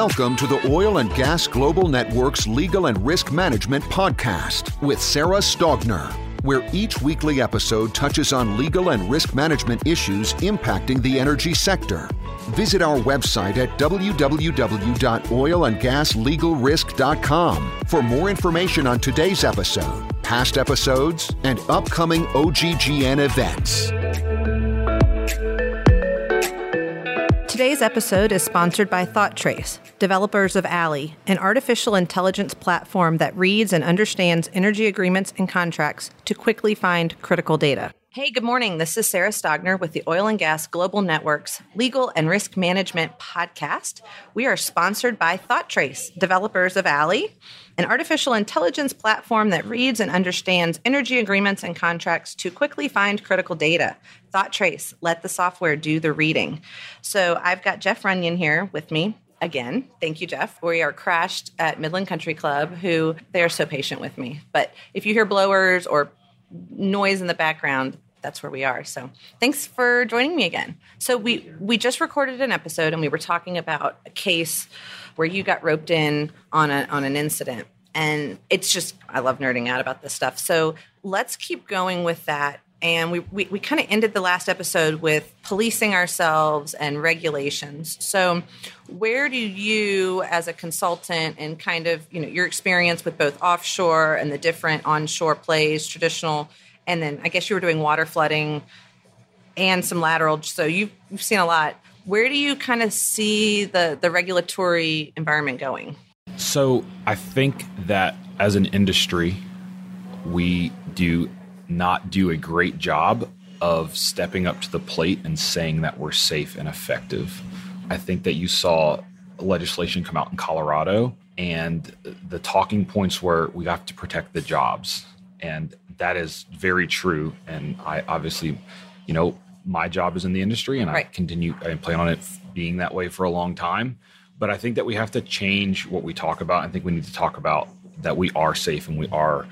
Welcome to the Oil and Gas Global Network's Legal and Risk Management Podcast with Sarah Stogner, where each weekly episode touches on legal and risk management issues impacting the energy sector. Visit our website at www.oilandgaslegalrisk.com for more information on today's episode, past episodes, and upcoming OGGN events. Today's episode is sponsored by ThoughtTrace, developers of Alley, an artificial intelligence platform that reads and understands energy agreements and contracts to quickly find critical data. Hey, good morning. This is Sarah Stogner with the Oil and Gas Global Network's Legal and Risk Management Podcast. We are sponsored by ThoughtTrace, developers of Alley, an artificial intelligence platform that reads and understands energy agreements and contracts to quickly find critical data. ThoughtTrace, let the software do the reading. So I've got Jeff Runyon here with me again. Thank you, Jeff. We are crashed at Midland Country Club, who they are so patient with me. But if you hear blowers or noise in the background, that's where we are. So thanks for joining me again. So we we just recorded an episode and we were talking about a case where you got roped in on a on an incident. And it's just I love nerding out about this stuff. So let's keep going with that. And we, we, we kind of ended the last episode with policing ourselves and regulations. So where do you as a consultant and kind of you know your experience with both offshore and the different onshore plays traditional and then i guess you were doing water flooding and some lateral so you've, you've seen a lot where do you kind of see the the regulatory environment going so i think that as an industry we do not do a great job of stepping up to the plate and saying that we're safe and effective I think that you saw legislation come out in Colorado, and the talking points were we have to protect the jobs. And that is very true. And I obviously, you know, my job is in the industry and right. I continue, I plan on it being that way for a long time. But I think that we have to change what we talk about. I think we need to talk about that we are safe and we are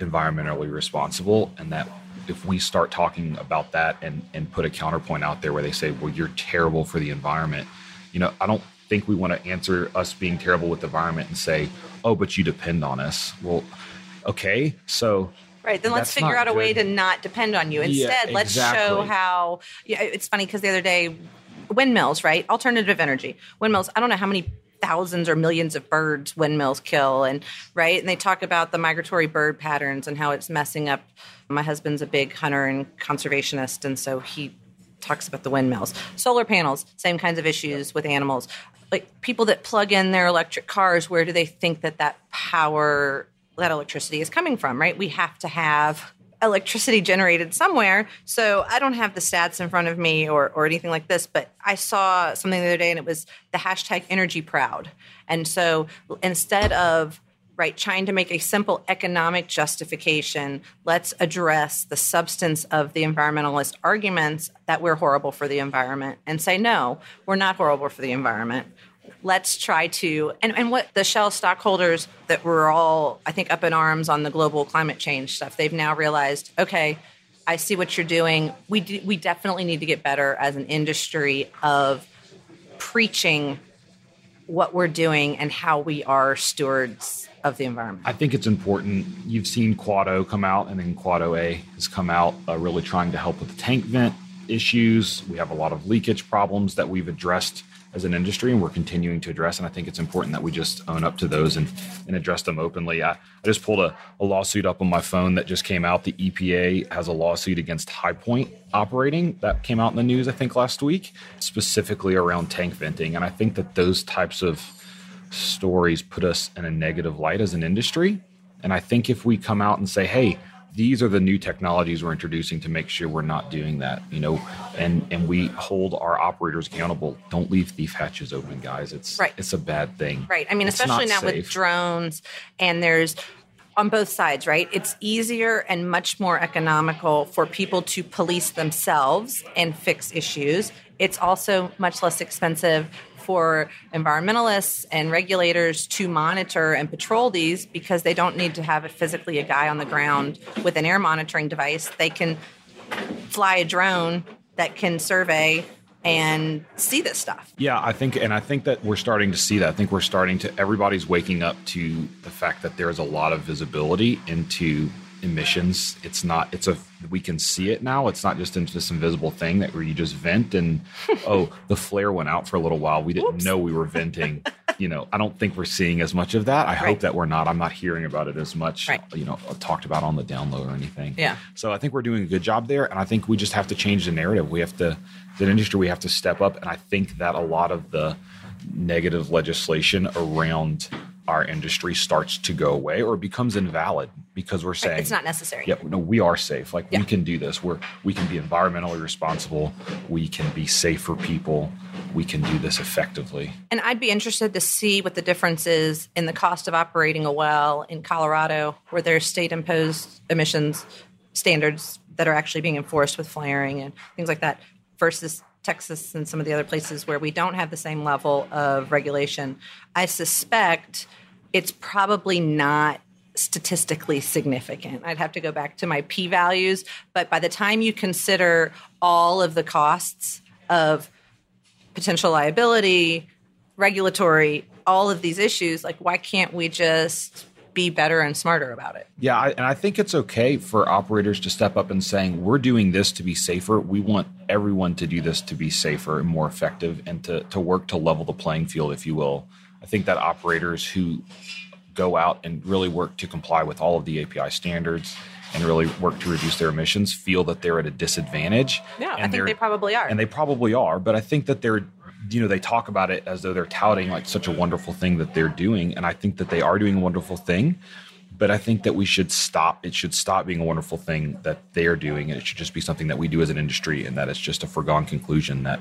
environmentally responsible and that if we start talking about that and and put a counterpoint out there where they say well you're terrible for the environment you know i don't think we want to answer us being terrible with the environment and say oh but you depend on us well okay so Right. Then let's figure out a good. way to not depend on you. Instead, yeah, let's show how. Yeah, it's funny because the other day, windmills, right? Alternative energy. Windmills. I don't know how many thousands or millions of birds windmills kill and right and they talk about the migratory bird patterns and how it's messing up. My husband's a big hunter and conservationist and so he talks about the windmills. Solar panels same kinds of issues with animals. Like people that plug in their electric cars where do they think that that power that electricity is coming from right? We have to have electricity generated somewhere. So I don't have the stats in front of me or, or anything like this, but I saw something the other day and it was the hashtag energy proud. And so instead of right trying to make a simple economic justification let's address the substance of the environmentalist arguments that we're horrible for the environment and say no we're not horrible for the environment let's try to and, and what the shell stockholders that were all i think up in arms on the global climate change stuff they've now realized okay i see what you're doing we, we definitely need to get better as an industry of preaching what we're doing and how we are stewards of the environment. I think it's important. You've seen Quad O come out, and then Quad OA has come out, uh, really trying to help with the tank vent issues. We have a lot of leakage problems that we've addressed as an industry and we're continuing to address. And I think it's important that we just own up to those and, and address them openly. I, I just pulled a, a lawsuit up on my phone that just came out. The EPA has a lawsuit against High Point Operating that came out in the news, I think, last week, specifically around tank venting. And I think that those types of stories put us in a negative light as an industry. And I think if we come out and say, hey, these are the new technologies we're introducing to make sure we're not doing that you know and and we hold our operators accountable don't leave thief hatches open guys it's right. it's a bad thing right i mean it's especially now safe. with drones and there's on both sides, right? It's easier and much more economical for people to police themselves and fix issues. It's also much less expensive for environmentalists and regulators to monitor and patrol these because they don't need to have physically a guy on the ground with an air monitoring device. They can fly a drone that can survey and see this stuff. Yeah, I think, and I think that we're starting to see that. I think we're starting to, everybody's waking up to the fact that there's a lot of visibility into emissions. It's not, it's a, we can see it now. It's not just into this invisible thing that where you just vent and, oh, the flare went out for a little while. We didn't Oops. know we were venting. you know, I don't think we're seeing as much of that. I right. hope that we're not. I'm not hearing about it as much, right. you know, talked about on the down low or anything. Yeah. So I think we're doing a good job there. And I think we just have to change the narrative. We have to, the industry, we have to step up. And I think that a lot of the negative legislation around our industry starts to go away or becomes invalid because we're saying it's not necessary. Yeah, no, we are safe. Like yeah. we can do this. We're we can be environmentally responsible. We can be safe for people. We can do this effectively. And I'd be interested to see what the difference is in the cost of operating a well in Colorado, where there's state imposed emissions standards that are actually being enforced with flaring and things like that, versus Texas and some of the other places where we don't have the same level of regulation. I suspect it's probably not statistically significant. I'd have to go back to my p values, but by the time you consider all of the costs of potential liability, regulatory, all of these issues, like why can't we just be better and smarter about it? Yeah, I, and I think it's okay for operators to step up and saying, "We're doing this to be safer. We want everyone to do this to be safer and more effective and to to work to level the playing field, if you will." I think that operators who go out and really work to comply with all of the API standards and really work to reduce their emissions feel that they're at a disadvantage. Yeah, I think they probably are. And they probably are, but I think that they're you know they talk about it as though they're touting like such a wonderful thing that they're doing and I think that they are doing a wonderful thing. But I think that we should stop. It should stop being a wonderful thing that they are doing, and it should just be something that we do as an industry, and that it's just a foregone conclusion that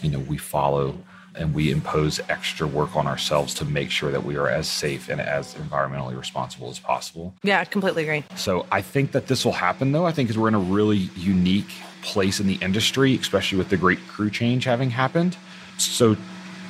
you know we follow and we impose extra work on ourselves to make sure that we are as safe and as environmentally responsible as possible. Yeah, I completely agree. So I think that this will happen though. I think because we're in a really unique place in the industry, especially with the great crew change having happened. So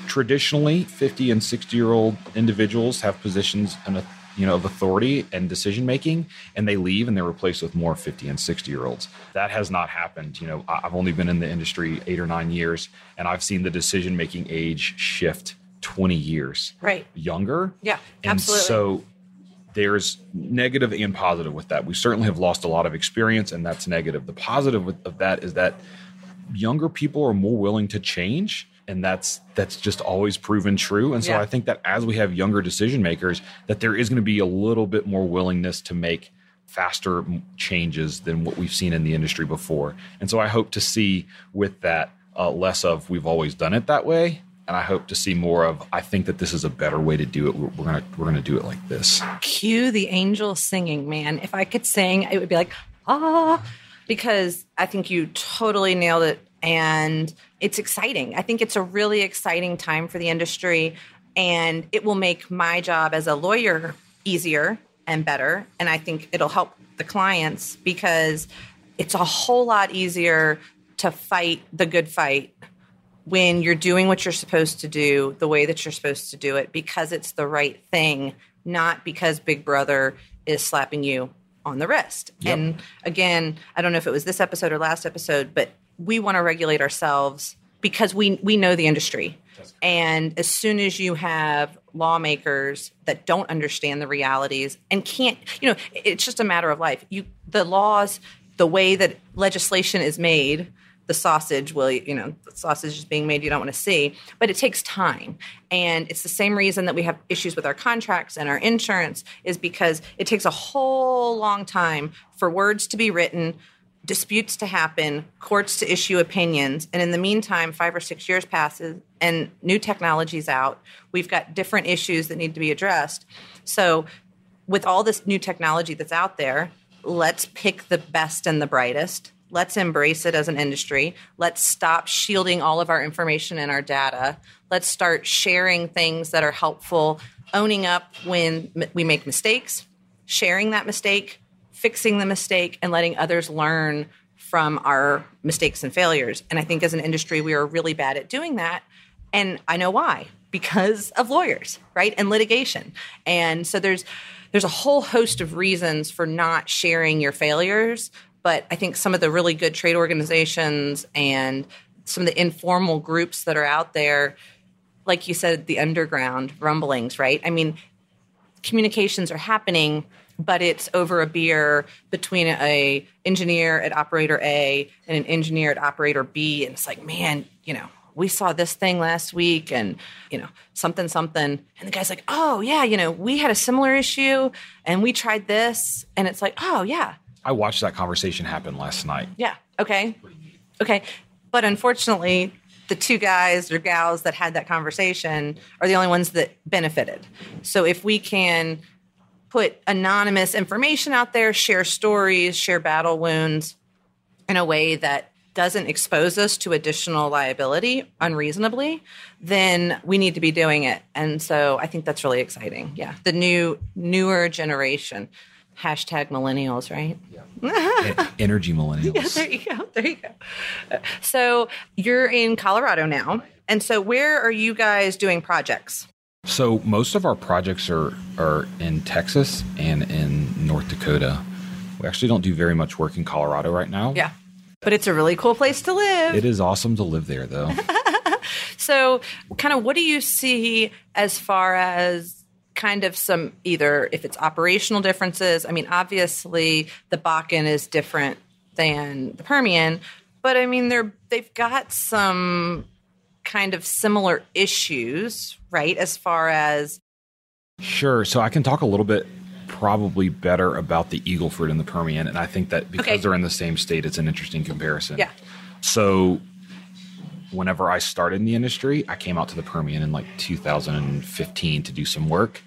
traditionally 50 and 60 year old individuals have positions in a you know, of authority and decision making, and they leave and they're replaced with more 50 and 60 year olds. That has not happened. You know, I've only been in the industry eight or nine years, and I've seen the decision making age shift 20 years right younger. Yeah, and absolutely. So there's negative and positive with that. We certainly have lost a lot of experience, and that's negative. The positive of that is that younger people are more willing to change and that's that's just always proven true and so yeah. i think that as we have younger decision makers that there is going to be a little bit more willingness to make faster changes than what we've seen in the industry before and so i hope to see with that uh, less of we've always done it that way and I hope to see more of. I think that this is a better way to do it. We're, we're gonna we're gonna do it like this. Cue the angel singing, man. If I could sing, it would be like ah, because I think you totally nailed it and it's exciting. I think it's a really exciting time for the industry, and it will make my job as a lawyer easier and better. And I think it'll help the clients because it's a whole lot easier to fight the good fight when you're doing what you're supposed to do the way that you're supposed to do it because it's the right thing, not because Big Brother is slapping you on the wrist. Yep. And again, I don't know if it was this episode or last episode, but we want to regulate ourselves because we we know the industry. And as soon as you have lawmakers that don't understand the realities and can't, you know, it's just a matter of life. You the laws, the way that legislation is made, the sausage will, you know, the sausage is being made you don't want to see, but it takes time. And it's the same reason that we have issues with our contracts and our insurance is because it takes a whole long time for words to be written disputes to happen, courts to issue opinions, and in the meantime, five or six years passes and new technology's out. We've got different issues that need to be addressed. So, with all this new technology that's out there, let's pick the best and the brightest. Let's embrace it as an industry. Let's stop shielding all of our information and our data. Let's start sharing things that are helpful, owning up when we make mistakes, sharing that mistake, fixing the mistake and letting others learn from our mistakes and failures. And I think as an industry, we are really bad at doing that. And I know why because of lawyers, right? And litigation. And so there's there's a whole host of reasons for not sharing your failures, but I think some of the really good trade organizations and some of the informal groups that are out there, like you said, the underground rumblings, right? I mean, communications are happening but it's over a beer between a engineer at operator A and an engineer at operator B. And it's like man you know we saw this thing last week and you know something something. And the guy's like oh yeah you know we had a similar issue and we tried this. And it's like oh yeah. I watched that conversation happen last night. yeah. Okay. Okay. But unfortunately the two guys or gals that had that conversation are the only ones that benefited. So if we can put anonymous information out there, share stories, share battle wounds in a way that doesn't expose us to additional liability unreasonably, then we need to be doing it. And so I think that's really exciting. Yeah. The new, newer generation. Hashtag millennials, right? E- Energy millennials. Yeah, there you go. There you go. So you're in Colorado now. And so where are you guys doing projects? So most of our projects are are in Texas and in North Dakota. We actually don't do very much work in Colorado right now. Yeah. But it's a really cool place to live. It is awesome to live there though. So, kind of, what do you see as far as kind of some either if it's operational differences? I mean, obviously, the Bakken is different than the Permian, but I mean, they're they've got some kind of similar issues, right? As far as Sure. So I can talk a little bit probably better about the Eagleford and the Permian. And I think that because Okay. they're in the same state, it's an interesting comparison. Yeah. So whenever I started in the industry, I came out to the Permian in like 2015 to do some work.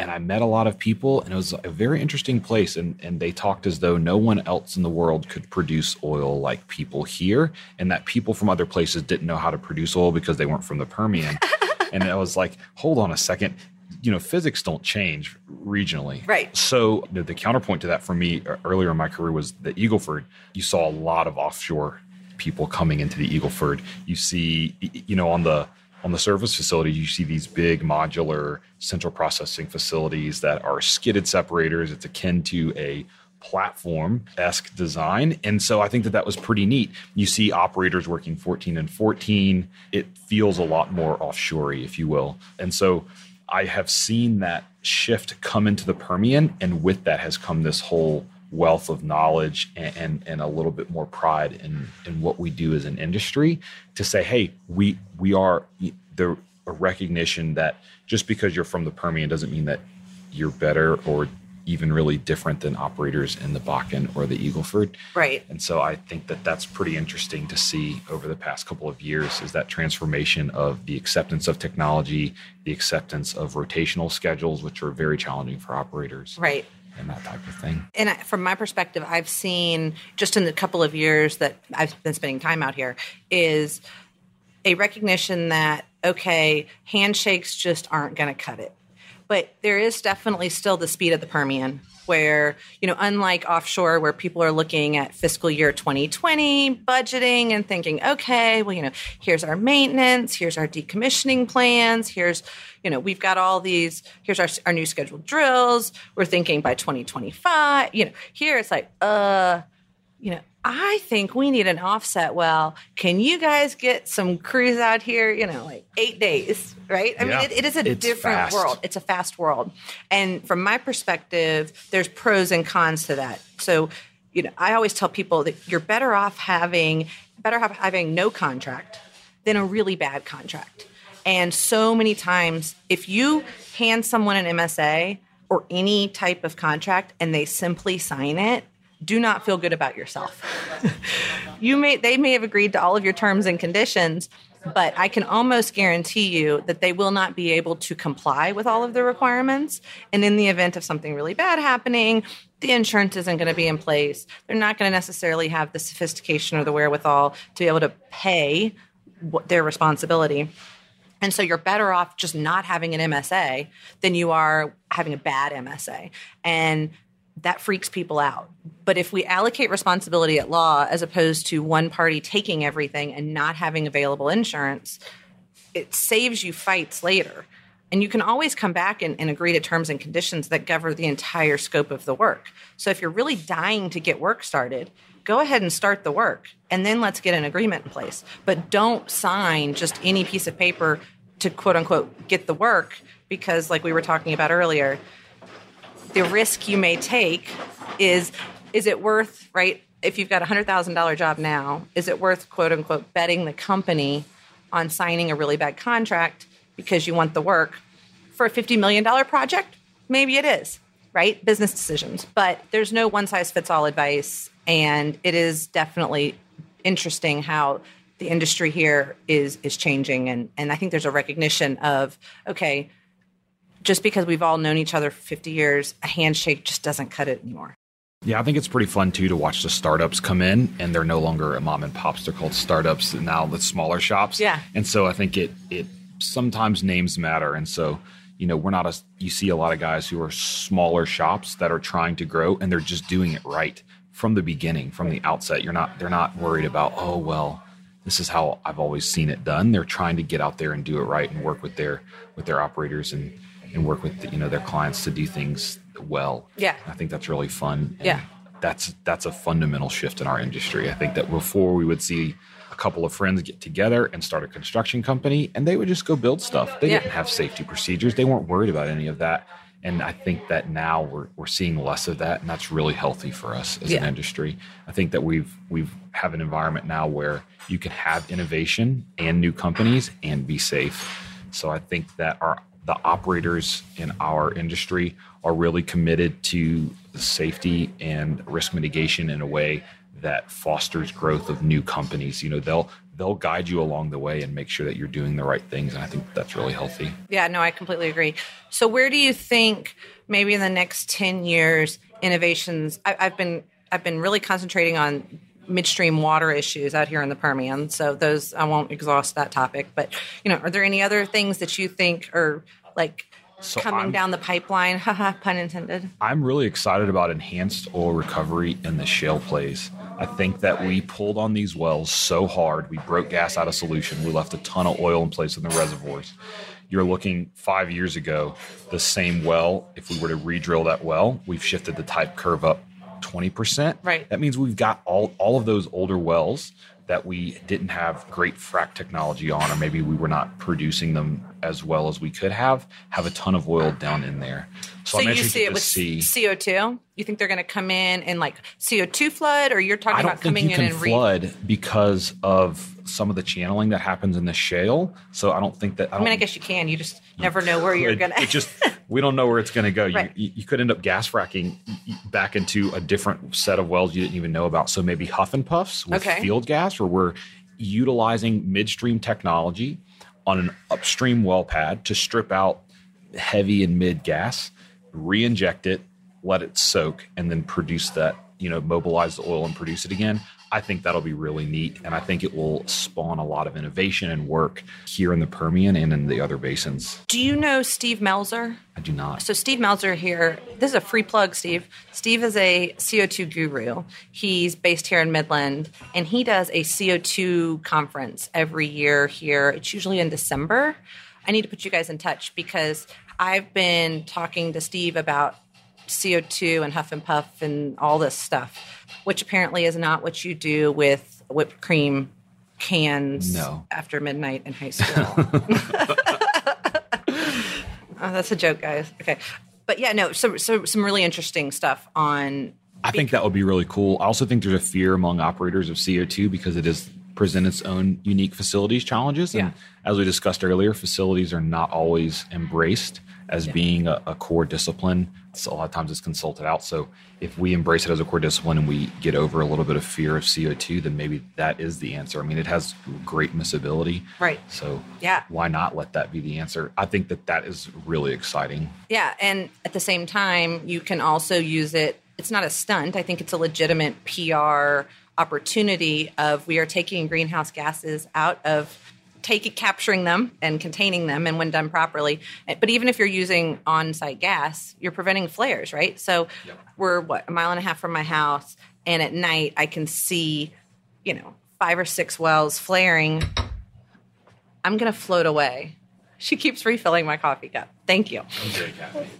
And I met a lot of people, and it was a very interesting place. And, and they talked as though no one else in the world could produce oil like people here, and that people from other places didn't know how to produce oil because they weren't from the Permian. and I was like, hold on a second. You know, physics don't change regionally. Right. So you know, the counterpoint to that for me uh, earlier in my career was the Eagleford. You saw a lot of offshore people coming into the Eagleford. You see, you know, on the on the surface facility, you see these big modular central processing facilities that are skidded separators. It's akin to a platform esque design. And so I think that that was pretty neat. You see operators working 14 and 14. It feels a lot more offshore if you will. And so I have seen that shift come into the Permian. And with that has come this whole wealth of knowledge and, and, and a little bit more pride in, in what we do as an industry to say, hey, we, we are the a recognition that just because you're from the Permian doesn't mean that you're better or even really different than operators in the Bakken or the Eagleford. Right. And so I think that that's pretty interesting to see over the past couple of years is that transformation of the acceptance of technology, the acceptance of rotational schedules, which are very challenging for operators right. And that type of thing. and I- from my perspective, I've seen just in the couple of years that I've been spending time out here is a recognition that okay, handshakes just aren't going to cut it. But there is definitely still the speed of the Permian where, you know, unlike offshore where people are looking at fiscal year 2020 budgeting and thinking, okay, well, you know, here's our maintenance, here's our decommissioning plans, here's, you know, we've got all these, here's our, our new scheduled drills. We're thinking by 2025, you know, here it's like, uh, I think we need an offset well. Can you guys get some crews out here, you know, like eight days, right? I Yeah. mean, it, it is a It's different fast. world. It's a fast world. And from my perspective, there's pros and cons to that. So, you know, I always tell people that you're better off having, better off having no contract than a really bad contract. And so many times, if you hand someone an MSA or any type of contract and they simply sign it, do not feel good about yourself. you may they may have agreed to all of your terms and conditions, but I can almost guarantee you that they will not be able to comply with all of the requirements. And in the event of something really bad happening, the insurance isn't going to be in place. They're not going to necessarily have the sophistication or the wherewithal to be able to pay their responsibility. And so you're better off just not having an MSA than you are having a bad MSA. And that freaks people out. But if we allocate responsibility at law as opposed to one party taking everything and not having available insurance, it saves you fights later. And you can always come back and, and, agree to terms and conditions that govern the entire scope of the work. So if you're really dying to get work started, go ahead and start the work and then let's get an agreement in place. But don't sign just any piece of paper to quote unquote get the work because, like we were talking about earlier, the risk you may take is is it worth, right? If you've got a $100,000 job now, is it worth quote unquote betting the company on signing a really bad contract because you want the work for a $50 million project? Maybe it is, right? Business decisions. But there's no one size fits all advice. And it is definitely interesting how the industry here is is changing and and I think there's a recognition of okay just because we've all known each other for 50 years a handshake just doesn't cut it anymore. Yeah, I think it's pretty fun too to watch the startups come in and they're no longer a mom and pops. They're called startups and now the smaller shops. Yeah. And so I think it it sometimes names matter. And so, you know, we're not a you see a lot of guys who are smaller shops that are trying to grow and they're just doing it right from the beginning, from the outset. You're not they're not worried about, oh well, this is how I've always seen it done. They're trying to get out there and do it right and work with their with their operators and and work with the, you know their clients to do things well. Yeah. I think that's really fun. And yeah. That's that's a fundamental shift in our industry. I think that before we would see a couple of friends get together and start a construction company and they would just go build stuff. They yeah. didn't have safety procedures. They weren't worried about any of that. And I think that now we're, we're seeing less of that, and that's really healthy for us as yeah. an industry. I think that we've we've have an environment now where you can have innovation and new companies and be safe. So I think that our the operators in our industry are really committed to safety and risk mitigation in a way that fosters growth of new companies. You know, they'll they'll guide you along the way and make sure that you're doing the right things. And I think that's really healthy. Yeah, no, I completely agree. So, where do you think maybe in the next ten years innovations? I, I've been I've been really concentrating on midstream water issues out here in the Permian. So those I won't exhaust that topic, but you know, are there any other things that you think are like so coming I'm, down the pipeline. Haha, pun intended. I'm really excited about enhanced oil recovery in the shale plays. I think that we pulled on these wells so hard, we broke gas out of solution. We left a ton of oil in place in the reservoirs. You're looking five years ago, the same well, if we were to re-drill that well, we've shifted the type curve up 20%. Right. That means we've got all, all of those older wells that we didn't have great frac technology on, or maybe we were not producing them as well as we could have, have a ton of oil down in there. So, so you see it with see, CO2? You think they're going to come in and like CO2 flood, or you're talking about coming in and flood re- because of some of the channeling that happens in the shale. So I don't think that. I, I mean, I guess you can. You just never know where you're going to. It just we don't know where it's going to go. Right. You, you could end up gas fracking back into a different set of wells you didn't even know about. So maybe huff and puffs with okay. field gas, where we're utilizing midstream technology on an upstream well pad to strip out heavy and mid gas, re-inject it, let it soak, and then produce that. You know, mobilize the oil and produce it again. I think that'll be really neat. And I think it will spawn a lot of innovation and work here in the Permian and in the other basins. Do you know Steve Melzer? I do not. So, Steve Melzer here, this is a free plug, Steve. Steve is a CO2 guru. He's based here in Midland, and he does a CO2 conference every year here. It's usually in December. I need to put you guys in touch because I've been talking to Steve about CO2 and huff and puff and all this stuff which apparently is not what you do with whipped cream cans no. after midnight in high school. oh, that's a joke, guys. Okay. But yeah, no, so, so some really interesting stuff on. I think that would be really cool. I also think there's a fear among operators of CO2 because it is present its own unique facilities challenges. And yeah. as we discussed earlier, facilities are not always embraced as yeah. being a, a, core discipline. So a lot of times it's consulted out. So if we embrace it as a core discipline and we get over a little bit of fear of CO2, then maybe that is the answer. I mean, it has great miscibility. Right. So yeah, why not let that be the answer? I think that that is really exciting. Yeah. And at the same time, you can also use it. It's not a stunt. I think it's a legitimate PR opportunity of we are taking greenhouse gases out of taking capturing them and containing them and when done properly eh, but even if you're using on-site gas you're preventing flares right so yep. we're what a mile and a half from my house and at night i can see you know five or six wells flaring i'm going to float away She keeps refilling my coffee cup. Thank you.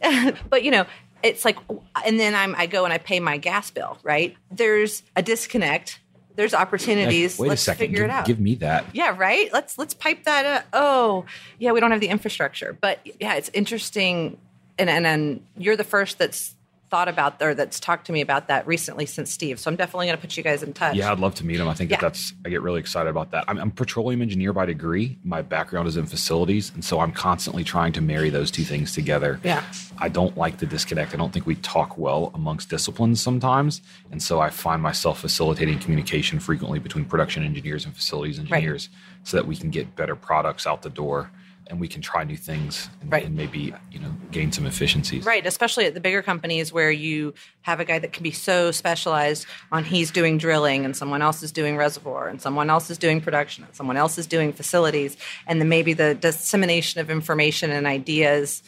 but you know, it's like, and then I'm, I go and I pay my gas bill. Right? There's a disconnect. There's opportunities. Wait let's a second. figure give, it out. give me that. Yeah, right. Let's let's pipe that. Up. Oh, yeah, we don't have the infrastructure, but yeah, it's interesting. And and, and you're the first that's thought about or that's talked to me about that recently since Steve. So I'm definitely going to put you guys in touch. Yeah, I'd love to meet him. I think Yeah. that that's I get really excited about that. I'm, I'm a petroleum engineer by degree. My background is in facilities, and so I'm constantly trying to marry those two things together. Yeah. I don't like the disconnect. I don't think we talk well amongst disciplines sometimes, and so I find myself facilitating communication frequently between production engineers and facilities engineers, so that we can get better products out the door and we can try new things and, Right. and maybe you know gain some efficiencies. Right, especially at the bigger companies where you have a guy that can be so specialized on he's doing drilling and someone else is doing reservoir and someone else is doing production and someone else is doing facilities and then maybe the dissemination of information and ideas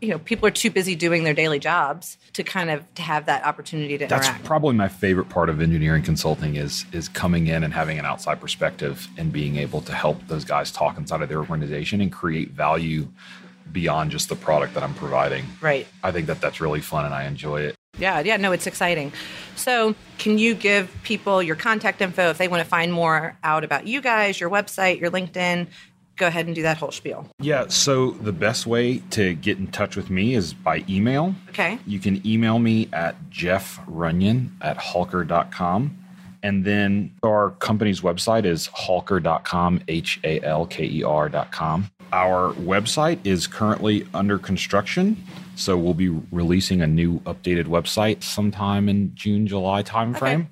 you know people are too busy doing their daily jobs to kind of to have that opportunity to That's interact. probably my favorite part of engineering consulting is is coming in and having an outside perspective and being able to help those guys talk inside of their organization and create value beyond just the product that I'm providing. right. I think that that's really fun and I enjoy it. Yeah, yeah, no, it's exciting. So, can you give people your contact info if they want to find more out about you guys, your website, your LinkedIn? Go ahead and do that whole spiel. Yeah, so the best way to get in touch with me is by email. Okay. You can email me at jeffrunyon at halker.com. And then our company's website is halker.com, H A L K E R.com. Our website is currently under construction. So we'll be releasing a new updated website sometime in June, July timeframe. Okay.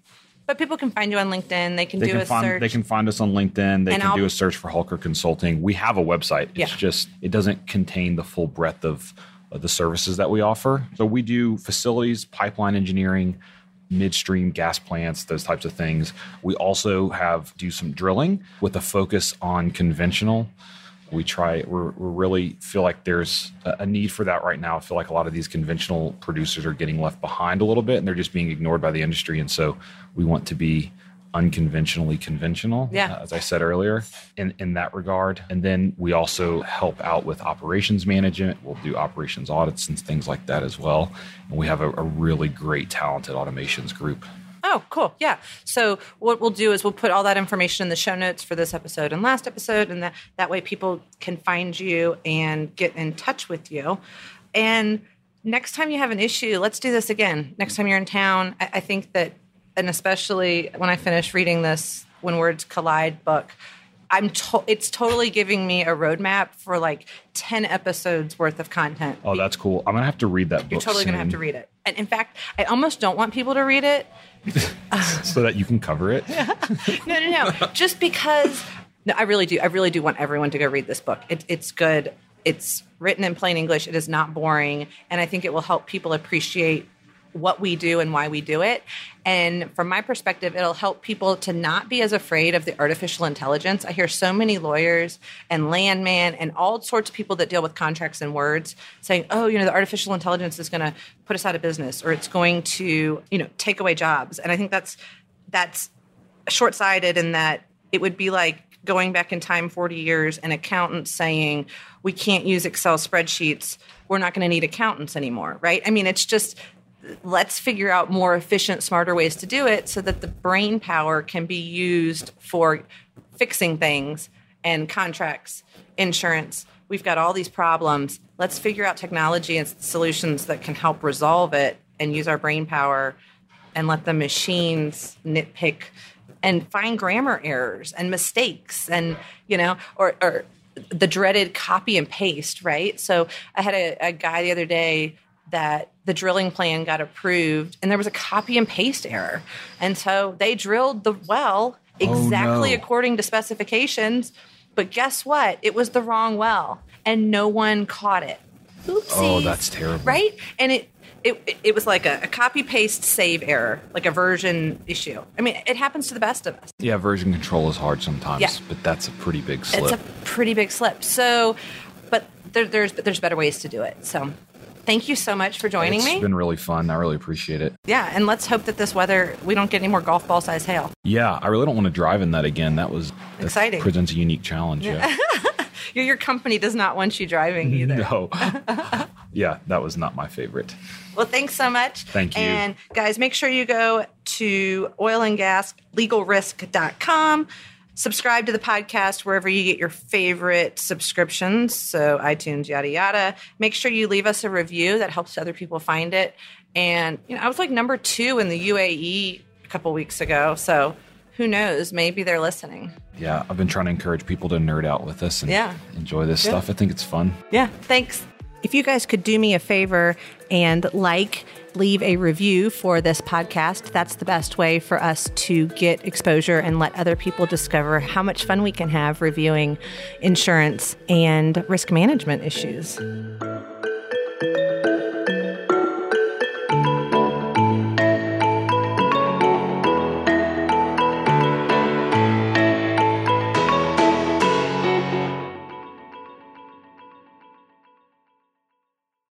But people can find you on LinkedIn. They can They do can a find search. they can find us on LinkedIn. They And can I'll- do a search for Halker Consulting. We have a website. It's Yeah. just it doesn't contain the full breadth of, of the services that we offer. So we do facilities, pipeline engineering, midstream gas plants, those types of things. We also have do some drilling with a focus on conventional. We try. We're, we really feel like there's a, a need for that right now. I feel like a lot of these conventional producers are getting left behind a little bit, and they're just being ignored by the industry. And so we want to be unconventionally conventional, Yeah. uh, as I said earlier, in, in that regard. And then we also help out with operations management. We'll do operations audits and things like that as well. And we have a, a really great, talented automations group. Oh, cool. Yeah. So what we'll do is we'll put all that information in the show notes for this episode and last episode, and that, that way people can find you and get in touch with you. And next time you have an issue, let's do this again. Next time you're in town, I, I think that, and especially when I finish reading this When Words Collide book, I'm to- it's totally giving me a roadmap for like 10 episodes worth of content. Oh, that's cool. I'm gonna have to read that book. You're totally going to have to read it. And in fact, I almost don't want people to read it so that you can cover it. no, no, no. Just because. No, I really do. I really do want everyone to go read this book. It, it's good. It's written in plain English. It is not boring, and I think it will help people appreciate what we do and why we do it. And from my perspective, it'll help people to not be as afraid of the artificial intelligence. I hear so many lawyers and landman and all sorts of people that deal with contracts and words saying, "Oh, you know, the artificial intelligence is going to put us out of business, or it's going to, you know, take away jobs." And I think that's that's short-sighted in that it would be like going back in time 40 years and accountants saying we can't use excel spreadsheets we're not going to need accountants anymore right i mean it's just let's figure out more efficient smarter ways to do it so that the brain power can be used for fixing things and contracts insurance. We've got all these problems. Let's figure out technology and solutions that can help resolve it and use our brain power and let the machines nitpick and find grammar errors and mistakes and you know or, or the dreaded copy and paste right? So i had a, a guy the other day that the drilling plan got approved and there was a copy and paste error and so they drilled the well oh, exactly no. according to specifications but guess what it was the wrong well and no one caught it Oopsies. Oh, that's terrible. right and it it, it was like a, a copy paste save error, like a version issue. I mean, it happens to the best of us. Yeah, version control is hard sometimes, Yeah. but that's a pretty big slip. It's a pretty big slip. So, but there, there's there's better ways to do it. So, thank you so much for joining It's me. It's been really fun. I really appreciate it. yeah, and let's hope that this weather we don't get any more golf ball size hail. Yeah, I really don't want to drive in that again. That was Exciting. Presents a unique challenge. Yeah. your, your company does not want you driving either. No. yeah, that was not my favorite. Well, thanks so much. Thank you. And guys, make sure you go to oilandgaslegalrisk.com. Subscribe to the podcast wherever you get your favorite subscriptions. So, iTunes, yada, yada. Make sure you leave us a review that helps other people find it. And, you know, I was like number two in the UAE a couple weeks ago. So, who knows? Maybe they're listening. Yeah, I've been trying to encourage people to nerd out with us and Yeah. enjoy this stuff. I think it's fun. Yeah, thanks. If you guys could do me a favor and like, leave a review for this podcast, that's the best way for us to get exposure and let other people discover how much fun we can have reviewing insurance and risk management issues.